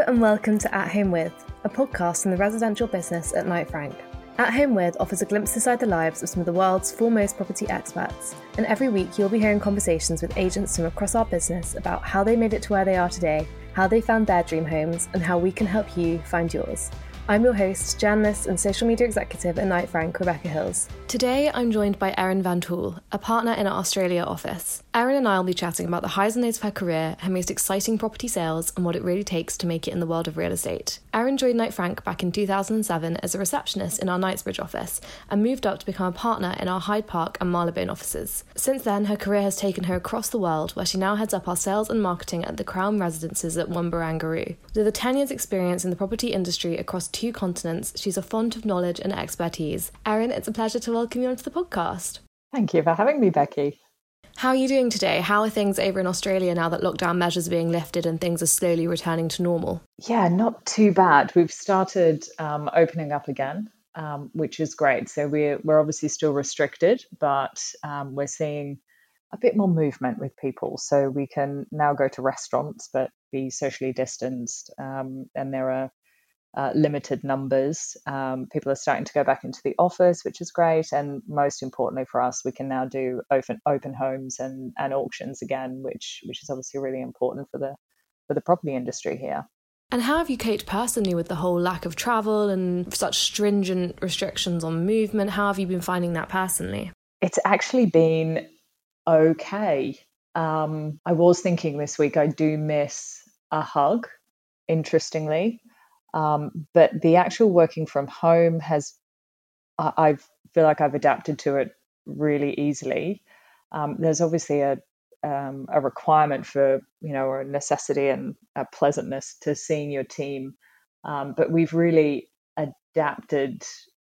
Hello and welcome to At Home With, a podcast from the residential business at Knight Frank. At Home With offers a glimpse inside the lives of some of the world's foremost property experts, and every week you'll be hearing conversations with agents from across our business about how they made it to where they are today, how they found their dream homes, and how we can help you find yours. I'm your host, journalist and social media executive at Knight Frank, Rebecca Hills. Today, I'm joined by Erin Van Tuil, a partner in our Australia office. Erin and I will be chatting about the highs and lows of her career, her most exciting property sales, and what it really takes to make it in the world of real estate. Erin joined Knight Frank back in 2007 as a receptionist in our Knightsbridge office and moved up to become a partner in our Hyde Park and Marylebone offices. Since then, her career has taken her across the world, where she now heads up our sales and marketing at the Crown Residences at One Barangaroo. With a 10 years' experience in the property industry across two continents, she's a font of knowledge and expertise. Erin, it's a pleasure to welcome you onto the podcast. Thank you for having me, Becky. How are you doing today? How are things over in Australia now that lockdown measures are being lifted and things are slowly returning to normal? Yeah, not too bad. We've started um, opening up again, um, which is great. So we're we're obviously still restricted, but um, we're seeing a bit more movement with people. So we can now go to restaurants, but be socially distanced, um, and there are uh, limited numbers. Um, people are starting to go back into the office, which is great. And most importantly for us, we can now do open open homes and, and auctions again, which which is obviously really important for the for the property industry here. And how have you coped personally with the whole lack of travel and such stringent restrictions on movement? How have you been finding that personally? It's actually been okay. Um, I was thinking this week I do miss a hug, interestingly. Um, but the actual working from home has, I, I feel like I've adapted to it really easily. Um, there's obviously a um, a requirement for you know a necessity and a pleasantness to seeing your team, um, but we've really adapted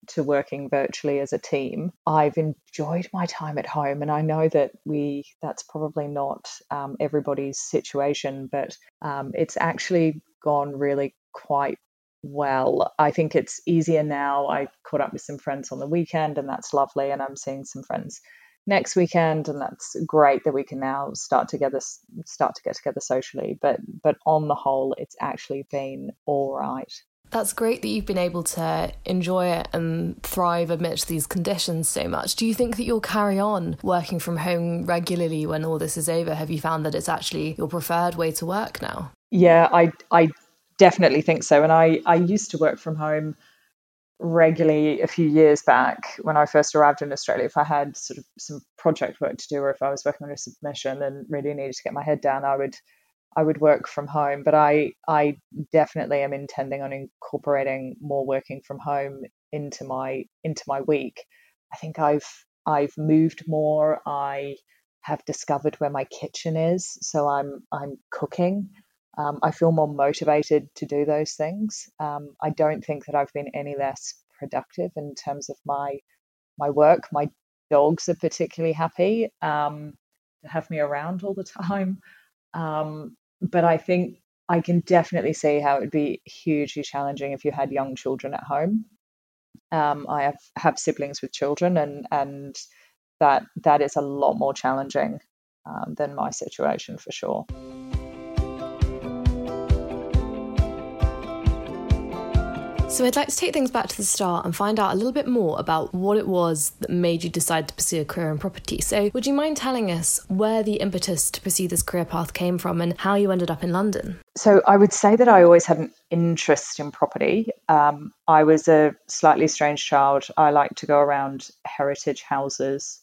to working virtually as a team. I've enjoyed my time at home, and I know that we that's probably not um, everybody's situation, but um, it's actually gone really quite well. I think it's easier now. I caught up with some friends on the weekend, and that's lovely. And I'm seeing some friends next weekend, and that's great that we can now start together, start to get together socially. But but on the whole, it's actually been all right. That's great that you've been able to enjoy it and thrive amidst these conditions so much. Do you think that you'll carry on working from home regularly when all this is over? Have you found that it's actually your preferred way to work now? Yeah, I I definitely think so. And I, I used to work from home regularly a few years back when I first arrived in Australia. If I had sort of some project work to do, or if I was working on a submission and really needed to get my head down, I would I would work from home. But I I definitely am intending on incorporating more working from home into my into my week. I think I've I've moved more. I have discovered where my kitchen is, so I'm I'm cooking um, I feel more motivated to do those things. Um, I don't think that I've been any less productive in terms of my my work. My dogs are particularly happy um, to have me around all the time. Um, but I think I can definitely see how it would be hugely challenging if you had young children at home. Um, I have, have siblings with children, and and that that is a lot more challenging um, than my situation for sure. So, I'd like to take things back to the start and find out a little bit more about what it was that made you decide to pursue a career in property. So, would you mind telling us where the impetus to pursue this career path came from and how you ended up in London? So, I would say that I always had an interest in property. Um, I was a slightly strange child. I liked to go around heritage houses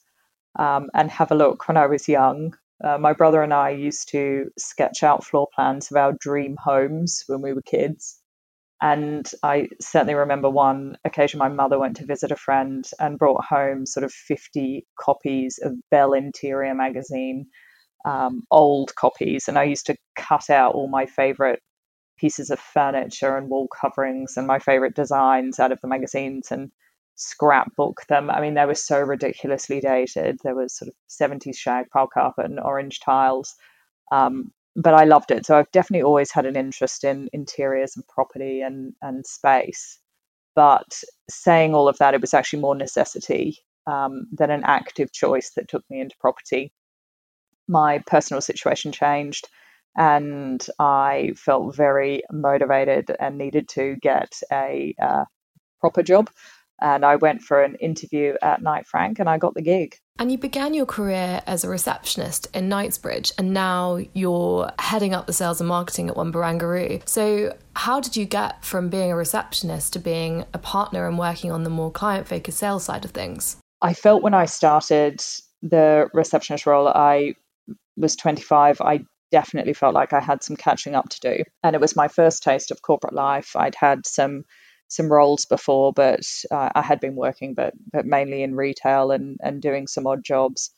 um, and have a look when I was young. Uh, my brother and I used to sketch out floor plans of our dream homes when we were kids. And I certainly remember one occasion my mother went to visit a friend and brought home sort of 50 copies of Belle Interior magazine, um, old copies. And I used to cut out all my favorite pieces of furniture and wall coverings and my favorite designs out of the magazines and scrapbook them. I mean, they were so ridiculously dated. There was sort of 70s shag pile carpet and orange tiles. Um, but I loved it. So I've definitely always had an interest in interiors and property and, and space. But saying all of that, it was actually more necessity um, than an active choice that took me into property. My personal situation changed, and I felt very motivated and needed to get a uh, proper job. And I went for an interview at Knight Frank and I got the gig. And you began your career as a receptionist in Knightsbridge, and now you're heading up the sales and marketing at One Barangaroo. So, how did you get from being a receptionist to being a partner and working on the more client focused sales side of things? I felt when I started the receptionist role, I was 25. I definitely felt like I had some catching up to do. And it was my first taste of corporate life. I'd had some some roles before, but uh, I had been working, but but mainly in retail and and doing some odd jobs.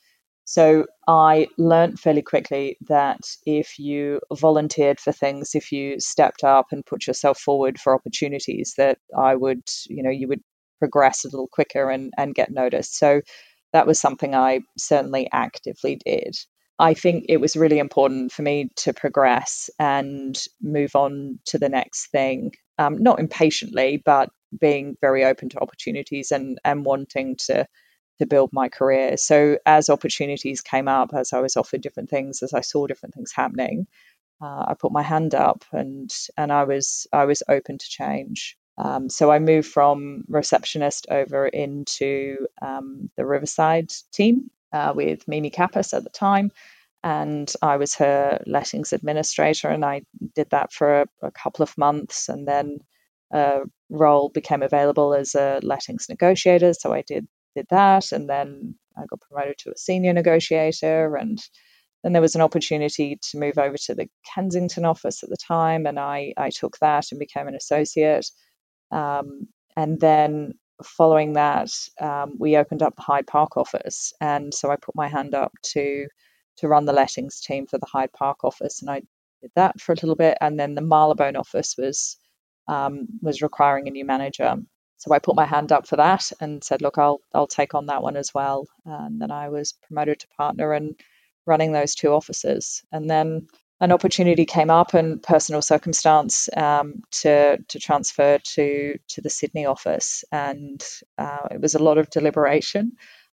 So I learned fairly quickly that if you volunteered for things, if you stepped up and put yourself forward for opportunities, that I would, you know, you would progress a little quicker and and get noticed. So that was something I certainly actively did. I think it was really important for me to progress and move on to the next thing, um, not impatiently, but being very open to opportunities and, and wanting to to build my career. So as opportunities came up, as I was offered different things, as I saw different things happening, uh, I put my hand up and and I was I was open to change. Um, so I moved from receptionist over into um, the Riverside team, uh, with Mimi Kappas at the time. And I was her lettings administrator, and I did that for a, a couple of months. And then a role became available as a lettings negotiator. So I did did that, and then I got promoted to a senior negotiator. And then there was an opportunity to move over to the Kensington office at the time, and I I took that and became an associate. Um, and then following that, um, we opened up the Hyde Park office, and so I put my hand up to to run the lettings team for the Hyde Park office, and I did that for a little bit, and then the Marylebone office was um, was requiring a new manager, so I put my hand up for that and said, "Look, I'll I'll take on that one as well," and then I was promoted to partner and running those two offices, and then an opportunity came up and personal circumstance um, to to transfer to to the Sydney office, and uh, it was a lot of deliberation.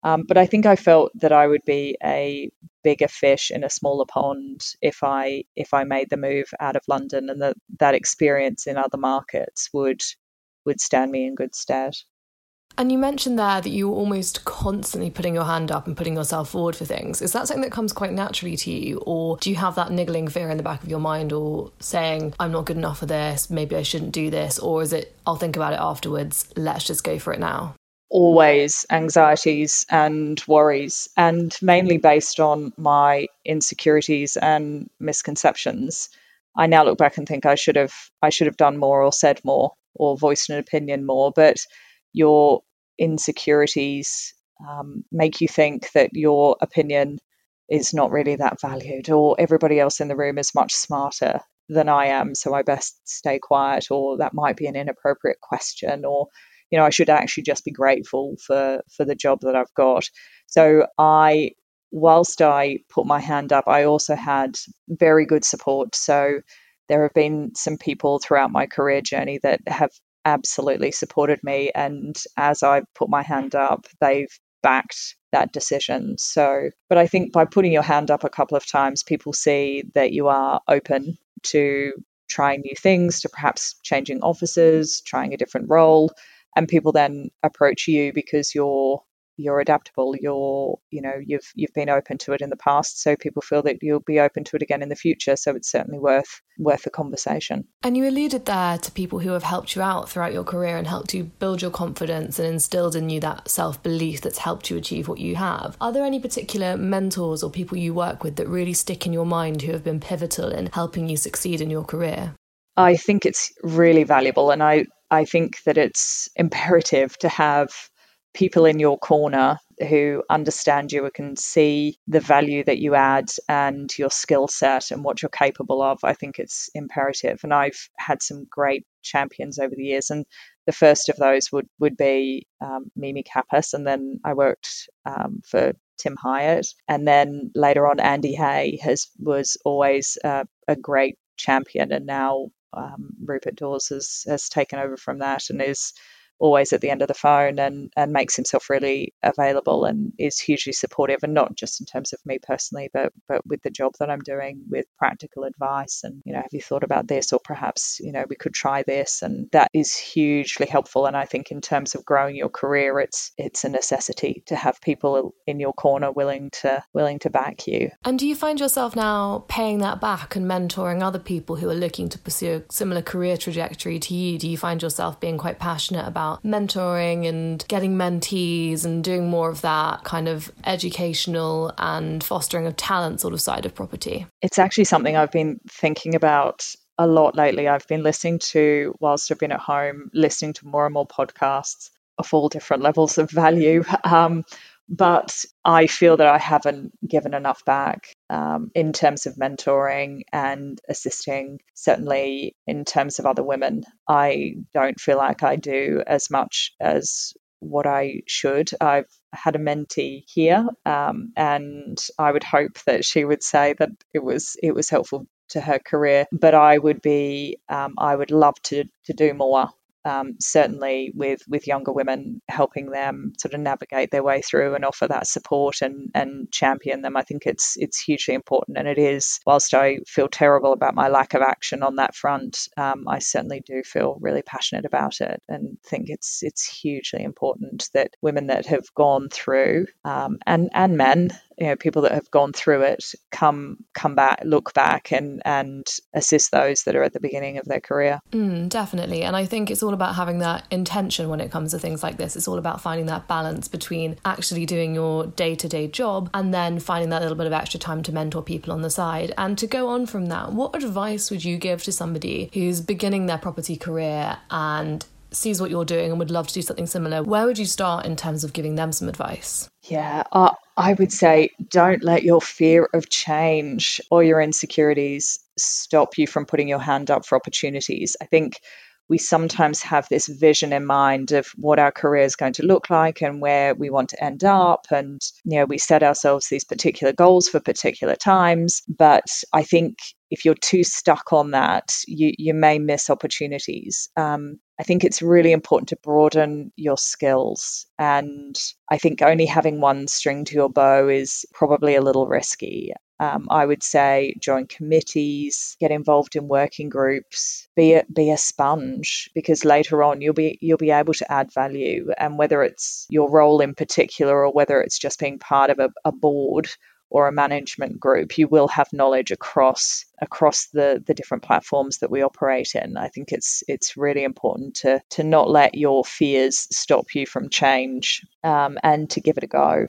Um, but I think I felt that I would be a bigger fish in a smaller pond if I if I made the move out of London, and that that experience in other markets would would stand me in good stead. And you mentioned there that you were almost constantly putting your hand up and putting yourself forward for things. Is that something that comes quite naturally to you? Or do you have that niggling fear in the back of your mind or saying, I'm not good enough for this, maybe I shouldn't do this? Or is it, I'll think about it afterwards, let's just go for it now? Always anxieties and worries, and mainly based on my insecurities and misconceptions. I now look back and think I should have I should have done more or said more or voiced an opinion more, but your insecurities um, make you think that your opinion is not really that valued, or everybody else in the room is much smarter than I am, so I best stay quiet, or that might be an inappropriate question, or you know, I should actually just be grateful for for the job that I've got. So I, whilst I put my hand up, I also had very good support. So there have been some people throughout my career journey that have absolutely supported me. And as I put my hand up, they've backed that decision. So, but I think by putting your hand up a couple of times, people see that you are open to trying new things, to perhaps changing offices, trying a different role. And people then approach you because you're you're adaptable you're you know you've you've been open to it in the past so people feel that you'll be open to it again in the future so it's certainly worth worth a conversation. And you alluded there to people who have helped you out throughout your career and helped you build your confidence and instilled in you that self-belief that's helped you achieve what you have. Are there any particular mentors or people you work with that really stick in your mind who have been pivotal in helping you succeed in your career? I think it's really valuable and I I think that it's imperative to have people in your corner who understand you and can see the value that you add and your skill set and what you're capable of, I think it's imperative. And I've had some great champions over the years. And the first of those would, would be um, Mimi Kappas. And then I worked um, for Tim Hyatt. And then later on, Andy Hay has was always uh, a great champion. And now um, Rupert Dawes has, has taken over from that and is always at the end of the phone and, and makes himself really available and is hugely supportive and not just in terms of me personally, but but with the job that I'm doing with practical advice and, you know, have you thought about this or perhaps, you know, we could try this and that is hugely helpful. And I think in terms of growing your career it's it's a necessity to have people in your corner willing to willing to back you. And do you find yourself now paying that back and mentoring other people who are looking to pursue a similar career trajectory to you? Do you find yourself being quite passionate about mentoring and getting mentees and doing more of that kind of educational and fostering of talent sort of side of property? It's actually something I've been thinking about a lot lately. I've been listening to, whilst I've been at home, listening to more and more podcasts of all different levels of value. Um, but I feel that I haven't given enough back um, in terms of mentoring and assisting. Certainly, in terms of other women, I don't feel like I do as much as what I should. I've had a mentee here, um, and I would hope that she would say that it was it was helpful to her career. But I would be, um, I would love to to do more um, certainly with with younger women, helping them sort of navigate their way through and offer that support and and champion them. I think it's it's hugely important, and it is. Whilst I feel terrible about my lack of action on that front, um, I certainly do feel really passionate about it, and think it's it's hugely important that women that have gone through um, and and men you know people that have gone through it come come back look back and and assist those that are at the beginning of their career. Mm, definitely. And i think it's all about having that intention when it comes to things like this. It's all about finding that balance between actually doing your day-to-day job and then finding that little bit of extra time to mentor people on the side. And to go on from that what advice would you give to somebody who's beginning their property career and sees what you're doing and would love to do something similar, where would you start in terms of giving them some advice? Yeah, I would say don't let your fear of change or your insecurities stop you from putting your hand up for opportunities. I think we sometimes have this vision in mind of what our career is going to look like and where we want to end up and you know we set ourselves these particular goals for particular times but i think if you're too stuck on that you you may miss opportunities um, I think it's really important to broaden your skills. And I think only having one string to your bow is probably a little risky. Um, I would say join committees, get involved in working groups, be a, be a sponge because later on you'll be you'll be able to add value. And whether it's your role in particular or whether it's just being part of a, a board or a management group, you will have knowledge across across the the different platforms that we operate in. I think it's it's really important to to not let your fears stop you from change um, and to give it a go.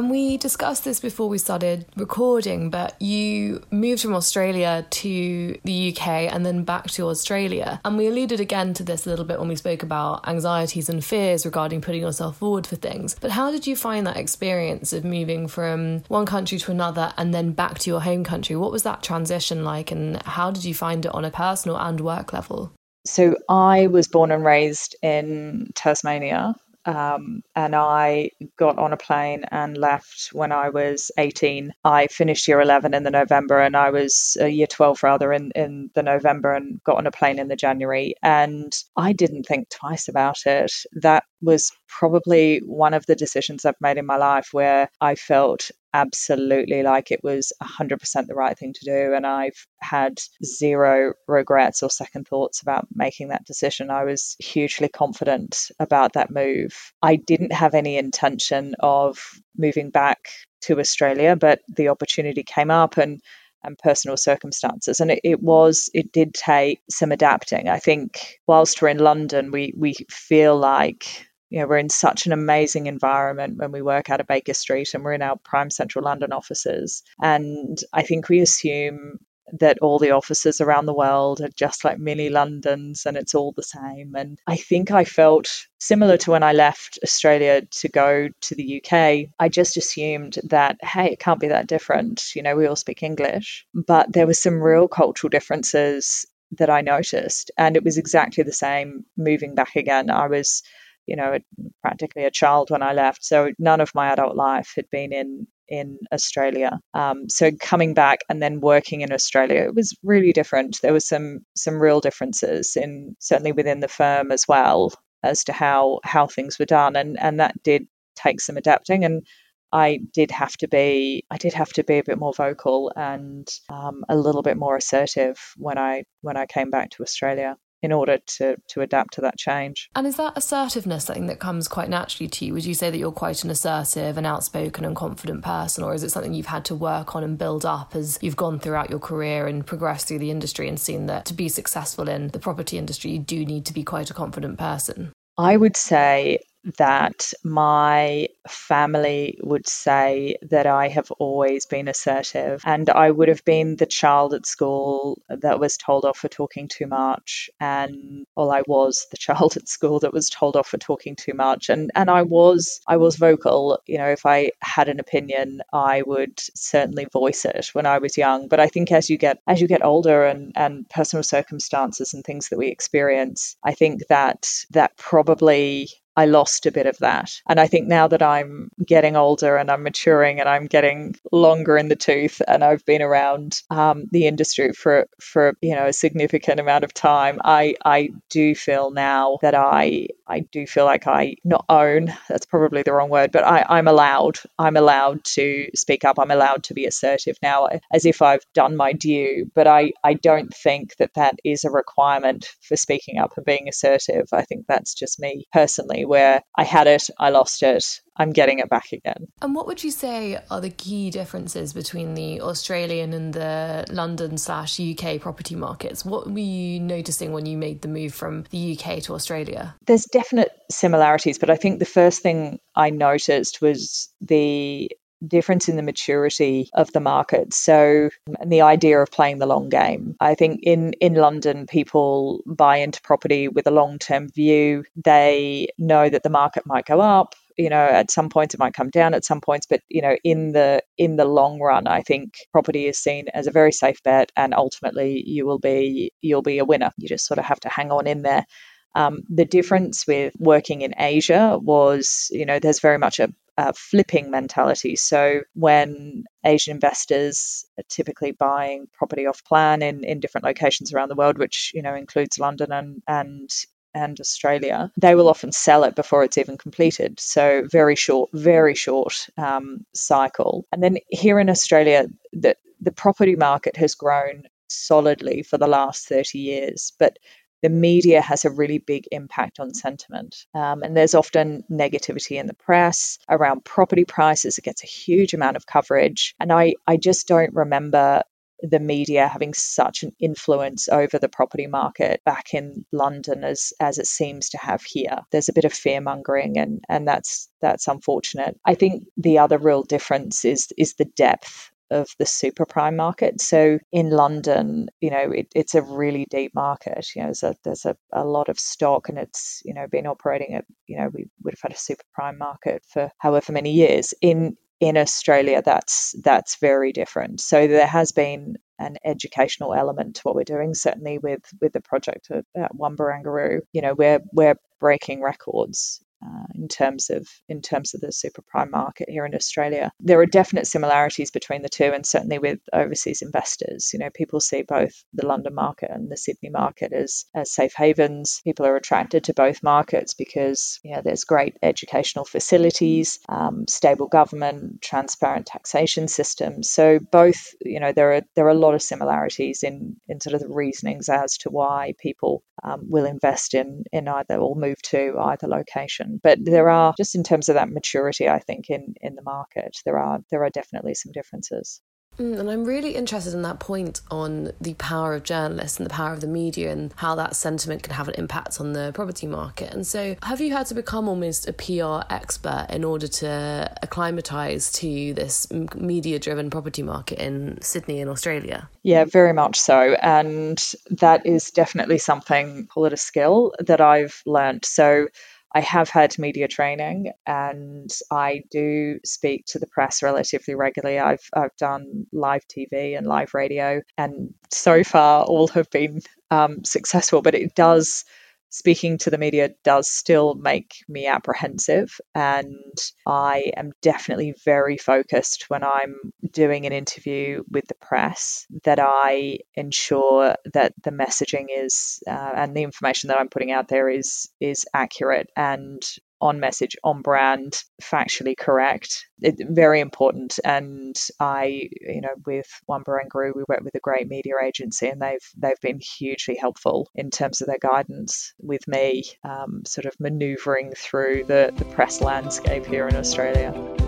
And we discussed this before we started recording, but you moved from Australia to the UK and then back to Australia. And we alluded again to this a little bit when we spoke about anxieties and fears regarding putting yourself forward for things. But how did you find that experience of moving from one country to another and then back to your home country? What was that transition like, and how did you find it on a personal and work level? So, I was born and raised in Tasmania, um, and I got on a plane and left when I was 18. I finished year 11 in the November and I was uh, year 12 rather in, in the November and got on a plane in the January. And I didn't think twice about it. That was probably one of the decisions I've made in my life where I felt absolutely like it was 100% the right thing to do. And I've had zero regrets or second thoughts about making that decision. I was hugely confident about that move. I didn't have any intention of moving back to Australia, but the opportunity came up and and personal circumstances. And it, it, was, it did take some adapting. I think whilst we're in London, we we feel like you know, we're in such an amazing environment when we work out of Baker Street and we're in our prime central London offices. And I think we assume that all the offices around the world are just like mini Londons and it's all the same. And I think I felt similar to when I left Australia to go to the UK. I just assumed that, hey, it can't be that different. You know, we all speak English. But there were some real cultural differences that I noticed. And it was exactly the same moving back again. I was you know, practically a child when I left. So none of my adult life had been in in Australia. Um, so coming back and then working in Australia, it was really different. There was some some real differences in certainly within the firm as well as to how how things were done, and and that did take some adapting and. I did have to be I did have to be a bit more vocal and um, a little bit more assertive when I when I came back to Australia in order to to adapt to that change. And is that assertiveness something that comes quite naturally to you? Would you say that you're quite an assertive and outspoken and confident person, or is it something you've had to work on and build up as you've gone throughout your career and progressed through the industry and seen that to be successful in the property industry, you do need to be quite a confident person? I would say that my family would say that I have always been assertive, and I would have been the child at school that was told off for talking too much, and well, I was the child at school that was told off for talking too much, and and I was I was vocal. You know, if I had an opinion, I would certainly voice it when I was young. But I think as you get as you get older and and personal circumstances and things that we experience, I think that that probably I lost a bit of that. And I think now that I'm getting older and I'm maturing and I'm getting longer in the tooth and I've been around um, the industry for for you know a significant amount of time, I I do feel now that I I do feel like I not own that's probably the wrong word, but I, I'm allowed I'm allowed to speak up. I'm allowed to be assertive now, as if I've done my due. But I I don't think that that is a requirement for speaking up and being assertive. I think that's just me personally where I had it, I lost it, I'm getting it back again. And what would you say are the key differences between the Australian and the London slash UK property markets? What were you noticing when you made the move from the UK to Australia? There's definite similarities, but I think the first thing I noticed was the difference in the maturity of the market. So, and the idea of playing the long game. I think in, in London, people buy into property with a long term view. They know that the market might go up. You know, at some points it might come down at some points, but you know, in the in the long run, I think property is seen as a very safe bet, and ultimately you will be you'll be a winner. You just sort of have to hang on in there. Um, the difference with working in Asia was, you know, there's very much a, uh, flipping mentality. So when Asian investors are typically buying property off plan in, in different locations around the world, which you know includes London and and and Australia, they will often sell it before it's even completed. So very short, very short um, cycle. And then here in Australia, the the property market has grown solidly for the last 30 years, but the media has a really big impact on sentiment. Um, and there's often negativity in the press around property prices. It gets a huge amount of coverage. And I, I just don't remember the media having such an influence over the property market back in London as as it seems to have here. There's a bit of fear mongering and and that's that's unfortunate. I think the other real difference is is the depth of the super prime market. So in London, you know, it, it's a really deep market. You know, there's a there's a, a lot of stock and it's, you know, been operating at, you know, we would have had a super prime market for however many years. In in Australia that's that's very different. So there has been an educational element to what we're doing, certainly with with the project at, at One Barangaroo. You know, we're we're breaking records uh, in terms of in terms of the super prime market here in Australia. There are definite similarities between the two, and certainly with overseas investors. You know, people see both the London market and the Sydney market as as safe havens. People are attracted to both markets because you know there's great educational facilities, um, stable government, transparent taxation systems. So both, you know, there are there are a lot of similarities in in sort of the reasonings as to why people um, will invest in in either or move to either location. But there are just in terms of that maturity, I think in in the market, there are there are definitely some differences. Mm, and I'm really interested in that point on the power of journalists and the power of the media and how that sentiment can have an impact on the property market. And so, have you had to become almost a PR expert in order to acclimatise to this media driven property market in Sydney and Australia? Yeah, very much so. And that is definitely something, call it a skill, that I've learned. So, I have had media training and I do speak to the press relatively regularly. I've I've done live TV and live radio, and so far all have been um, successful. But it does speaking to the media does still make me apprehensive. And I am definitely very focused when I'm doing an interview with the press that I ensure that the messaging is uh, and the information that I'm putting out there is is accurate and on message, on brand, factually correct. It, very important. And I, you know, with One Barangaroo, we work with a great media agency, and they've they've been hugely helpful in terms of their guidance with me, um, sort of manoeuvring through the, the press landscape here in Australia.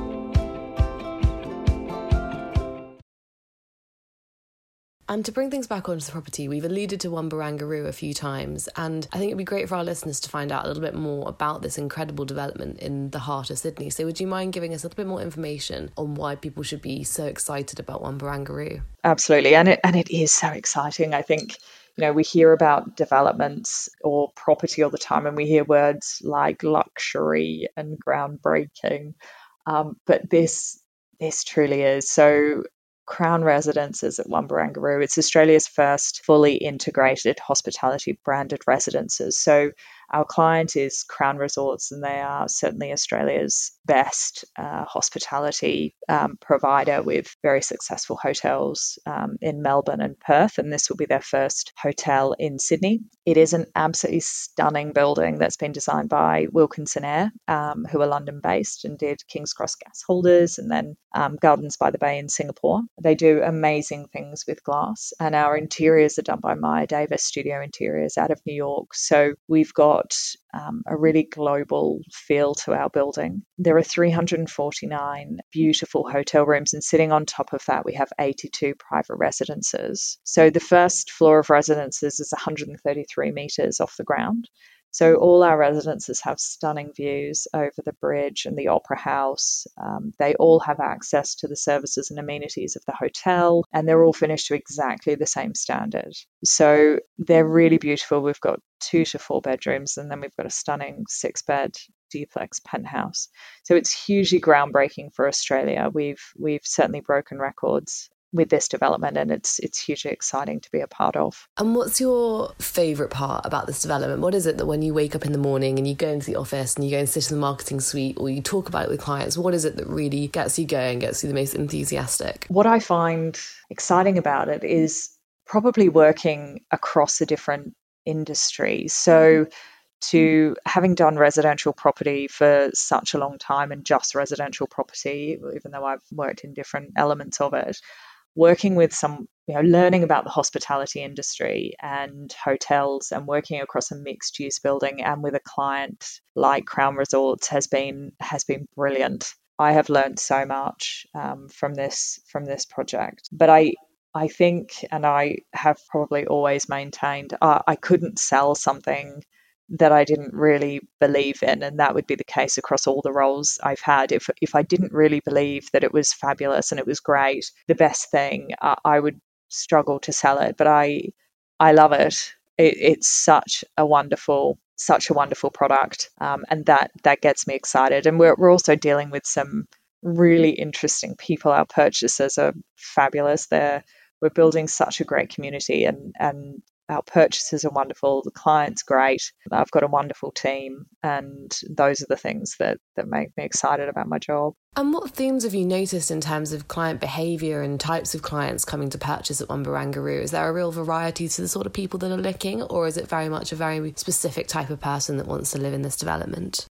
And to bring things back onto the property, we've alluded to One Barangaroo a few times, and I think it'd be great for our listeners to find out a little bit more about this incredible development in the heart of Sydney. So, would you mind giving us a little bit more information on why people should be so excited about One Barangaroo? Absolutely, and it and it is so exciting. I think you know we hear about developments or property all the time, and we hear words like luxury and groundbreaking, um, but this this truly is so Crown Residences at One Barangaroo. It's Australia's first fully integrated hospitality branded residences. So our client is Crown Resorts, and they are certainly Australia's best uh, hospitality um, provider with very successful hotels um, in Melbourne and Perth. And this will be their first hotel in Sydney. It is an absolutely stunning building that's been designed by Wilkinson Eyre, um, who are London based and did King's Cross gas holders and then um, Gardens by the Bay in Singapore. They do amazing things with glass, and our interiors are done by Meyer Davis Studio Interiors out of New York. So we've got got um, a really global feel to our building. There are 349 beautiful hotel rooms, and sitting on top of that, we have 82 private residences. So the first floor of residences is 133 metres off the ground. So all our residences have stunning views over the bridge and the opera house. Um, they all have access to the services and amenities of the hotel, and they're all finished to exactly the same standard. So they're really beautiful. We've got two to four bedrooms, and then we've got a stunning six bed duplex penthouse. So it's hugely groundbreaking for Australia. We've we've certainly broken records with this development and it's it's hugely exciting to be a part of. And what's your favorite part about this development? What is it that when you wake up in the morning and you go into the office and you go and sit in the marketing suite or you talk about it with clients, what is it that really gets you going, gets you the most enthusiastic? What I find exciting about it is probably working across the different industries. So to having done residential property for such a long time and just residential property, even though I've worked in different elements of it, working with some, you know, learning about the hospitality industry and hotels and working across a mixed use building and with a client like Crown Resorts has been has been brilliant. I have learned so much um, from this from this project, but I I think, and I have probably always maintained, uh, I couldn't sell something that I didn't really believe in, and that would be the case across all the roles I've had. If if I didn't really believe that it was fabulous and it was great, the best thing, uh, I would struggle to sell it. But I I love it. it it's such a wonderful such a wonderful product, um, and that that gets me excited. And we're we're also dealing with some really interesting people. Our purchasers are fabulous. They're we're building such a great community and and our purchases are wonderful, the client's great, I've got a wonderful team, and those are the things that, that make me excited about my job. And what themes have you noticed in terms of client behaviour and types of clients coming to purchase at One? Is there a real variety to the sort of people that are looking, or is it very much a very specific type of person that wants to live in this development?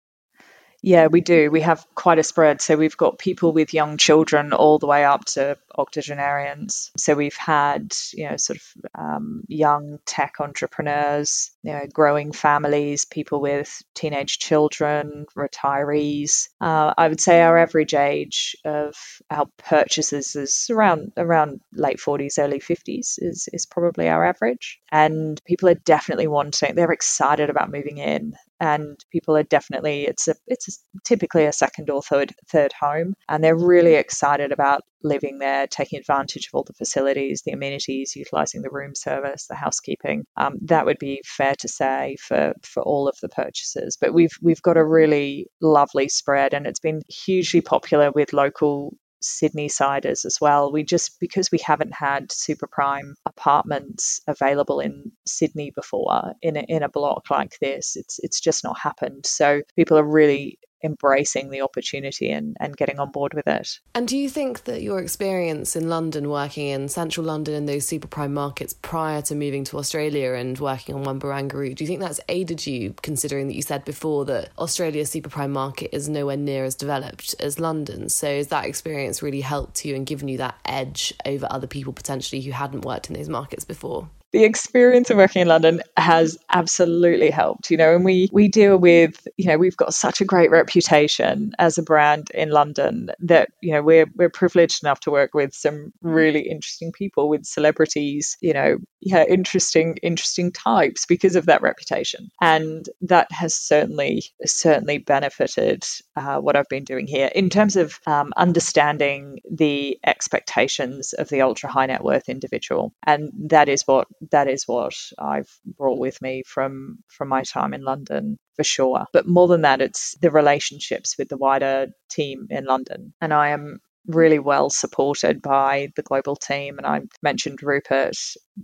Yeah, we do. We have quite a spread. So we've got people with young children all the way up to octogenarians. So we've had, you know, sort of um, young tech entrepreneurs, you know, growing families, people with teenage children, retirees. Uh, I would say our average age of our purchases is around around late 40s, early 50s is, is probably our average. And people are definitely wanting, they're excited about moving in and people are definitely it's a it's a, typically a second or third third home and they're really excited about living there taking advantage of all the facilities the amenities utilizing the room service the housekeeping um, that would be fair to say for for all of the purchases but we've we've got a really lovely spread and it's been hugely popular with local Sydney siders as well. We just because we haven't had super prime apartments available in Sydney before in a, in a block like this, it's it's just not happened. So people are really embracing the opportunity and, and getting on board with it. And do you think that your experience in London, working in central London in those super prime markets prior to moving to Australia and working on One Barangaroo, do you think that's aided you, considering that you said before that Australia's super prime market is nowhere near as developed as London? So has that experience really helped you and given you that edge over other people potentially who hadn't worked in those markets before? The experience of working in London has absolutely helped, you know, and we we deal with, you know, we've got such a great reputation as a brand in London that, you know, we're we're privileged enough to work with some really interesting people with celebrities, you know, yeah, interesting interesting types because of that reputation. And that has certainly certainly benefited uh, what I've been doing here in terms of um, understanding the expectations of the ultra high net worth individual. And that is what that is what I've brought with me from from my time in London for sure. But more than that, it's the relationships with the wider team in London. And I am really well supported by the global team. And I mentioned Rupert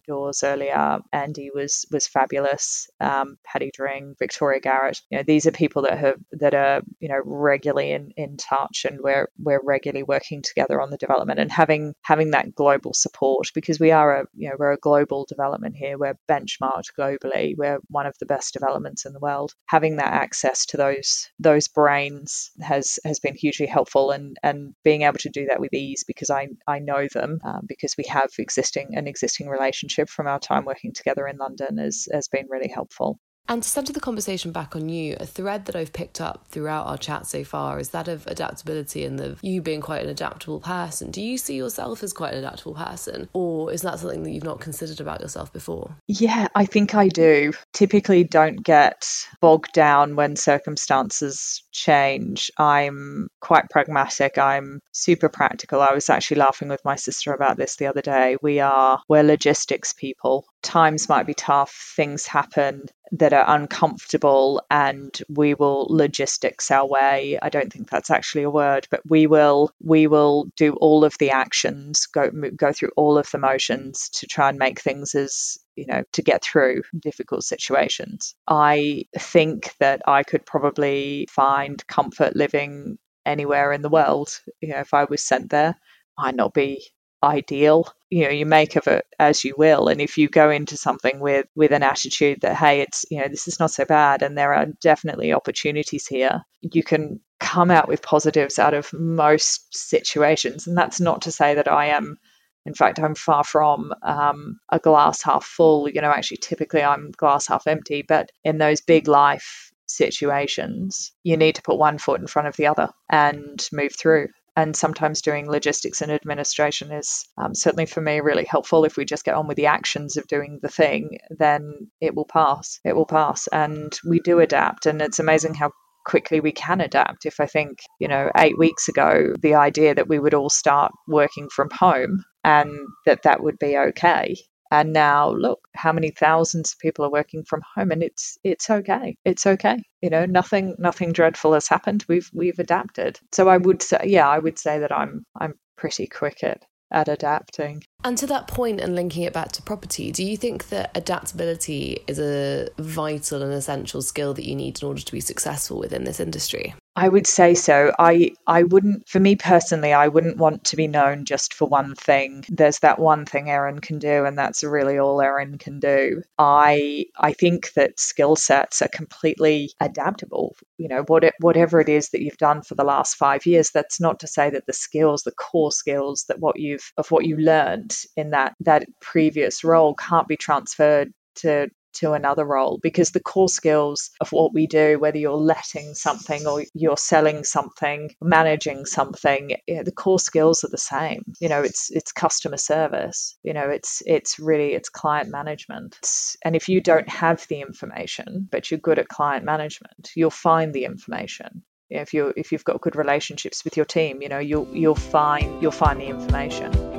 Dawes earlier. Andy was was fabulous. Um, Paddy Dring, Victoria Garrett. You know, these are people that have that are you know regularly in, in touch, and we're we're regularly working together on the development and having having that global support because we are a you know we're a global development here. We're benchmarked globally. We're one of the best developments in the world. Having that access to those those brains has has been hugely helpful, and and being able to do that with ease because I I know them uh, because we have existing an existing relationship relationship from our time working together in London has, has been really helpful. And to center the conversation back on you, a thread that I've picked up throughout our chat so far is that of adaptability and the you being quite an adaptable person. Do you see yourself as quite an adaptable person, or is that something that you've not considered about yourself before? Yeah, I think I do. Typically, don't get bogged down when circumstances change. I'm quite pragmatic. I'm super practical. I was actually laughing with my sister about this the other day. We are we're logistics people. Times might be tough, things happen that are uncomfortable and we will logistics our way. I don't think that's actually a word but we will we will do all of the actions go go through all of the motions to try and make things as you know to get through difficult situations. I think that i could probably find comfort living anywhere in the world. You know if i was sent there might not be ideal. You know you make of it as you will. And if you go into something with with an attitude that hey it's you know this is not so bad and there are definitely opportunities here you can come out with positives out of most situations. And that's not to say that i am in fact i'm far from um, a glass half full. You know actually typically i'm glass half empty. But in those big life situations you need to put one foot in front of the other and move through and sometimes doing logistics and administration is um, certainly for me really helpful. If we just get on with the actions of doing the thing, then it will pass. It will pass. And we do adapt. And it's amazing how quickly we can adapt. If I think, you know, eight weeks ago, the idea that we would all start working from home and that that would be okay and now look how many thousands of people are working from home and it's it's okay. It's okay. You know nothing nothing dreadful has happened. We've we've adapted. So i would say yeah i would say that i'm i'm pretty quick at at adapting and to that point and linking it back to property, do you think that adaptability is a vital and essential skill that you need in order to be successful within this industry? I would say so. I I wouldn't for me personally, I wouldn't want to be known just for one thing. There's that one thing Erin can do and that's really all Erin can do. I I think that skill sets are completely adaptable. You know, what it, whatever it is that you've done for the last 5 years, that's not to say that the skills, the core skills that what you've of what you learned in that that previous role can't be transferred to to another role because the core skills of what we do, whether you're letting something or you're selling something, managing something, you know, the core skills are the same. You know, it's it's customer service. You know, it's it's really it's client management. And if you don't have the information, but you're good at client management, you'll find the information. If you if you've got good relationships with your team, you know, you'll you'll find you'll find the information.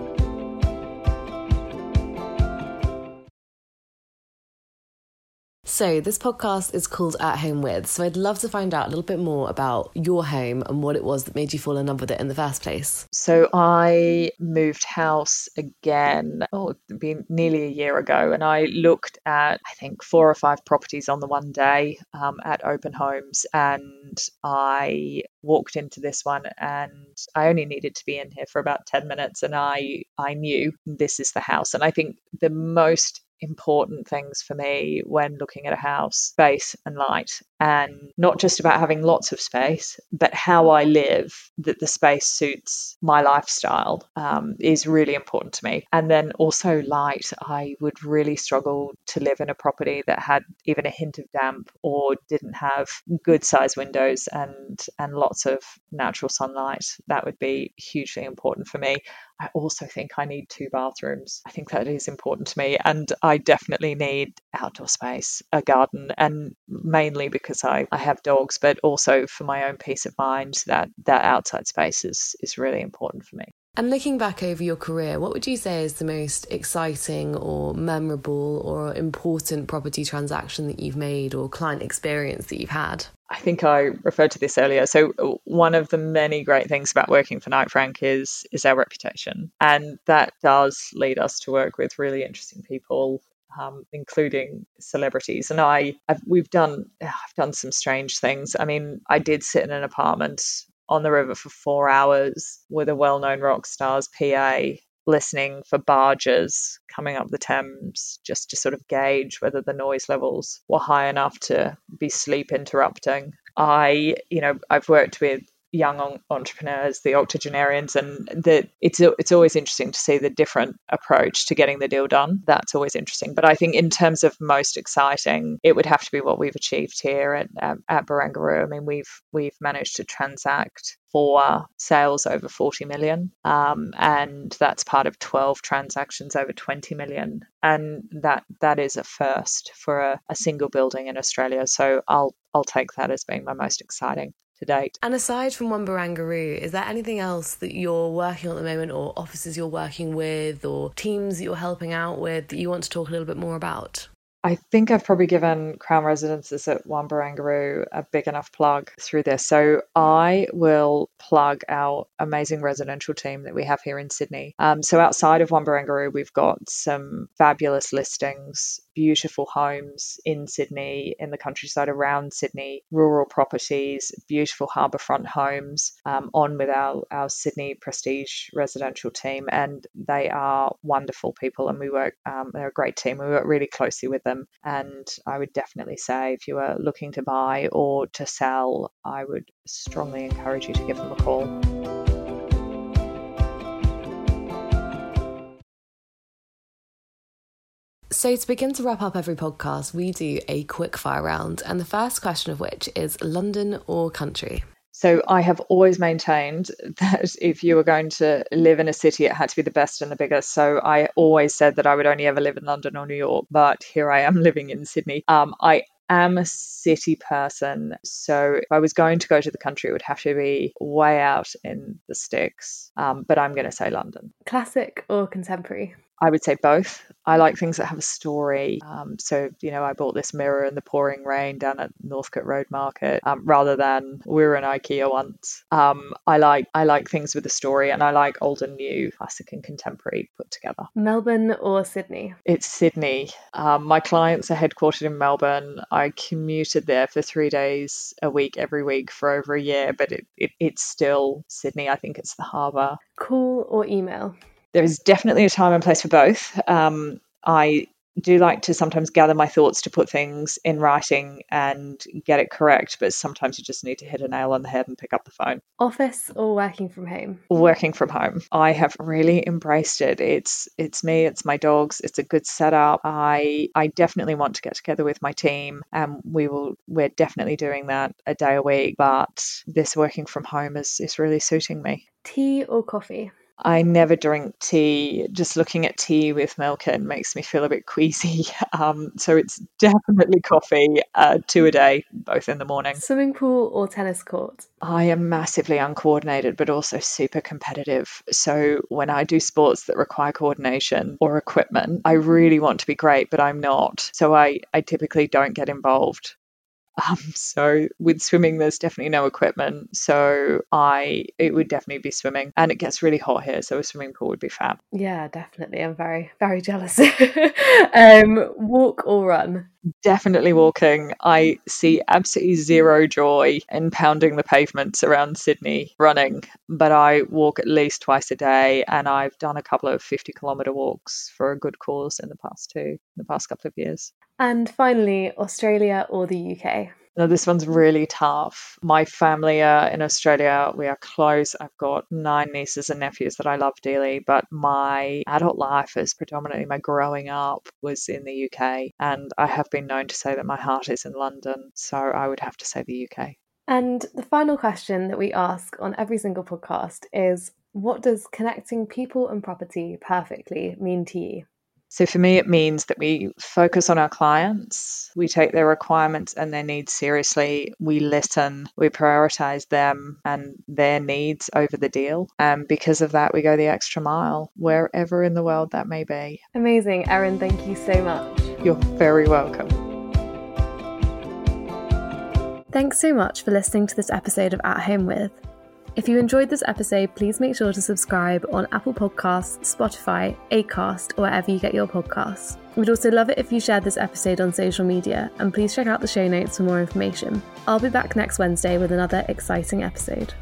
So, this podcast is called At Home With. So, I'd love to find out a little bit more about your home and what it was that made you fall in love with it in the first place. So, I moved house again, oh, it's been nearly a year ago, and I looked at, I think, four or five properties on the one day um, at open homes. And I walked into this one and I only needed to be in here for about 10 minutes and I I knew this is the house and I think the most important things for me when looking at a house space and light and not just about having lots of space but how i live that the space suits my lifestyle um, is really important to me. And then also light i would really struggle to live in a property that had even a hint of damp or didn't have good size windows and and lots of natural sunlight. That would be hugely important for me I also think I need two bathrooms. I think that is important to me. And I definitely need outdoor space, a garden, and mainly because I, I have dogs, but also for my own peace of mind, that, that outside space is, is really important for me. And looking back over your career, what would you say is the most exciting or memorable or important property transaction that you've made or client experience that you've had? I think I referred to this earlier. So one of the many great things about working for Knight Frank is is our reputation, and that does lead us to work with really interesting people. Um, including celebrities, and I, I've, we've done, I've done some strange things. I mean, I did sit in an apartment on the river for four hours with a well known rock star's PA listening for barges coming up the Thames just to sort of gauge whether the noise levels were high enough to be sleep interrupting. I, you know, I've worked with young entrepreneurs, the octogenarians, and it's it's always interesting to see the different approach to getting the deal done. That's always interesting. But I think in terms of most exciting, it would have to be what we've achieved here at at, at Barangaroo. I mean, we've we've managed to transact four sales over 40 million, um, and that's part of 12 transactions over 20 million, and that that is a first for a, a single building in Australia. So I'll I'll take that as being my most exciting to date. And aside from One Barangaroo, is there anything else that you're working on at the moment, or offices you're working with, or teams that you're helping out with that you want to talk a little bit more about? I think I've probably given Crown Residences at One Barangaroo a big enough plug through this. So I will plug our amazing residential team that we have here in Sydney. Um, so outside of One Barangaroo, we've got some fabulous listings beautiful homes in Sydney, in the countryside around Sydney, rural properties, beautiful harbourfront homes, um, on with our, our Sydney Prestige residential team. And they are wonderful people, and we work, um, they're a great team. We work really closely with them. And I would definitely say if you are looking to buy or to sell, I would strongly encourage you to give them a call. So, to begin to wrap up every podcast, we do a quick fire round, and the first question of which is London or country? So, I have always maintained that if you were going to live in a city, it had to be the best and the biggest. So, I always said that I would only ever live in London or New York, but here I am living in Sydney. Um, I am a city person. So if I was going to go to the country, it would have to be way out in the sticks. Um, but I'm going to say London. Classic or contemporary? I would say both. I like things that have a story. Um, so, you know, I bought this mirror in the pouring rain down at Northcote Road Market um, rather than we were in IKEA once. Um, I like I like things with a story, and I like old and new, classic and contemporary put together. Melbourne or Sydney? It's Sydney. Um, my clients are headquartered in Melbourne. I commuted there for three days a week every week for over a year, but it, it it's still Sydney. I think it's the harbour. Call or email? There is definitely a time and place for both. Um, I do like to sometimes gather my thoughts to put things in writing and get it correct, but sometimes you just need to hit a nail on the head and pick up the phone. Office or working from home? Working from home. I have really embraced it. It's it's me, it's my dogs, it's a good setup. I I definitely want to get together with my team and we will we're definitely doing that a day a week, but this working from home is is really suiting me. Tea or coffee? I never drink tea. Just looking at tea with milk in makes me feel a bit queasy. Um, so it's definitely coffee, uh, two a day, both in the morning. Swimming pool or tennis court? I am massively uncoordinated, but also super competitive. So when I do sports that require coordination or equipment, I really want to be great, but I'm not. So I, I typically don't get involved. Um, so with swimming, there's definitely no equipment. So I, it would definitely be swimming, and it gets really hot here, so a swimming pool would be fab. Yeah, definitely. I'm very, very jealous. um, walk or run? Definitely walking. I see absolutely zero joy in pounding the pavements around Sydney running, but I walk at least twice a day, and I've done a couple of 50 kilometre walks for a good cause in the past two, in the past couple of years. And finally, Australia or the UK? Now, this one's really tough. My family are in Australia. We are close. I've got nine nieces and nephews that I love dearly, but my adult life is predominantly my growing up was in the UK. And I have been known to say that my heart is in London. So I would have to say the UK. And the final question that we ask on every single podcast is what does connecting people and property perfectly mean to you? So for me, it means that we focus on our clients, we take their requirements and their needs seriously, we listen, we prioritize them and their needs over the deal. And because of that, we go the extra mile wherever in the world that may be. Amazing. Erin, thank you so much. You're very welcome. Thanks so much for listening to this episode of At Home With. If you enjoyed this episode, please make sure to subscribe on Apple Podcasts, Spotify, Acast, or wherever you get your podcasts. We'd also love it if you shared this episode on social media, and please check out the show notes for more information. I'll be back next Wednesday with another exciting episode.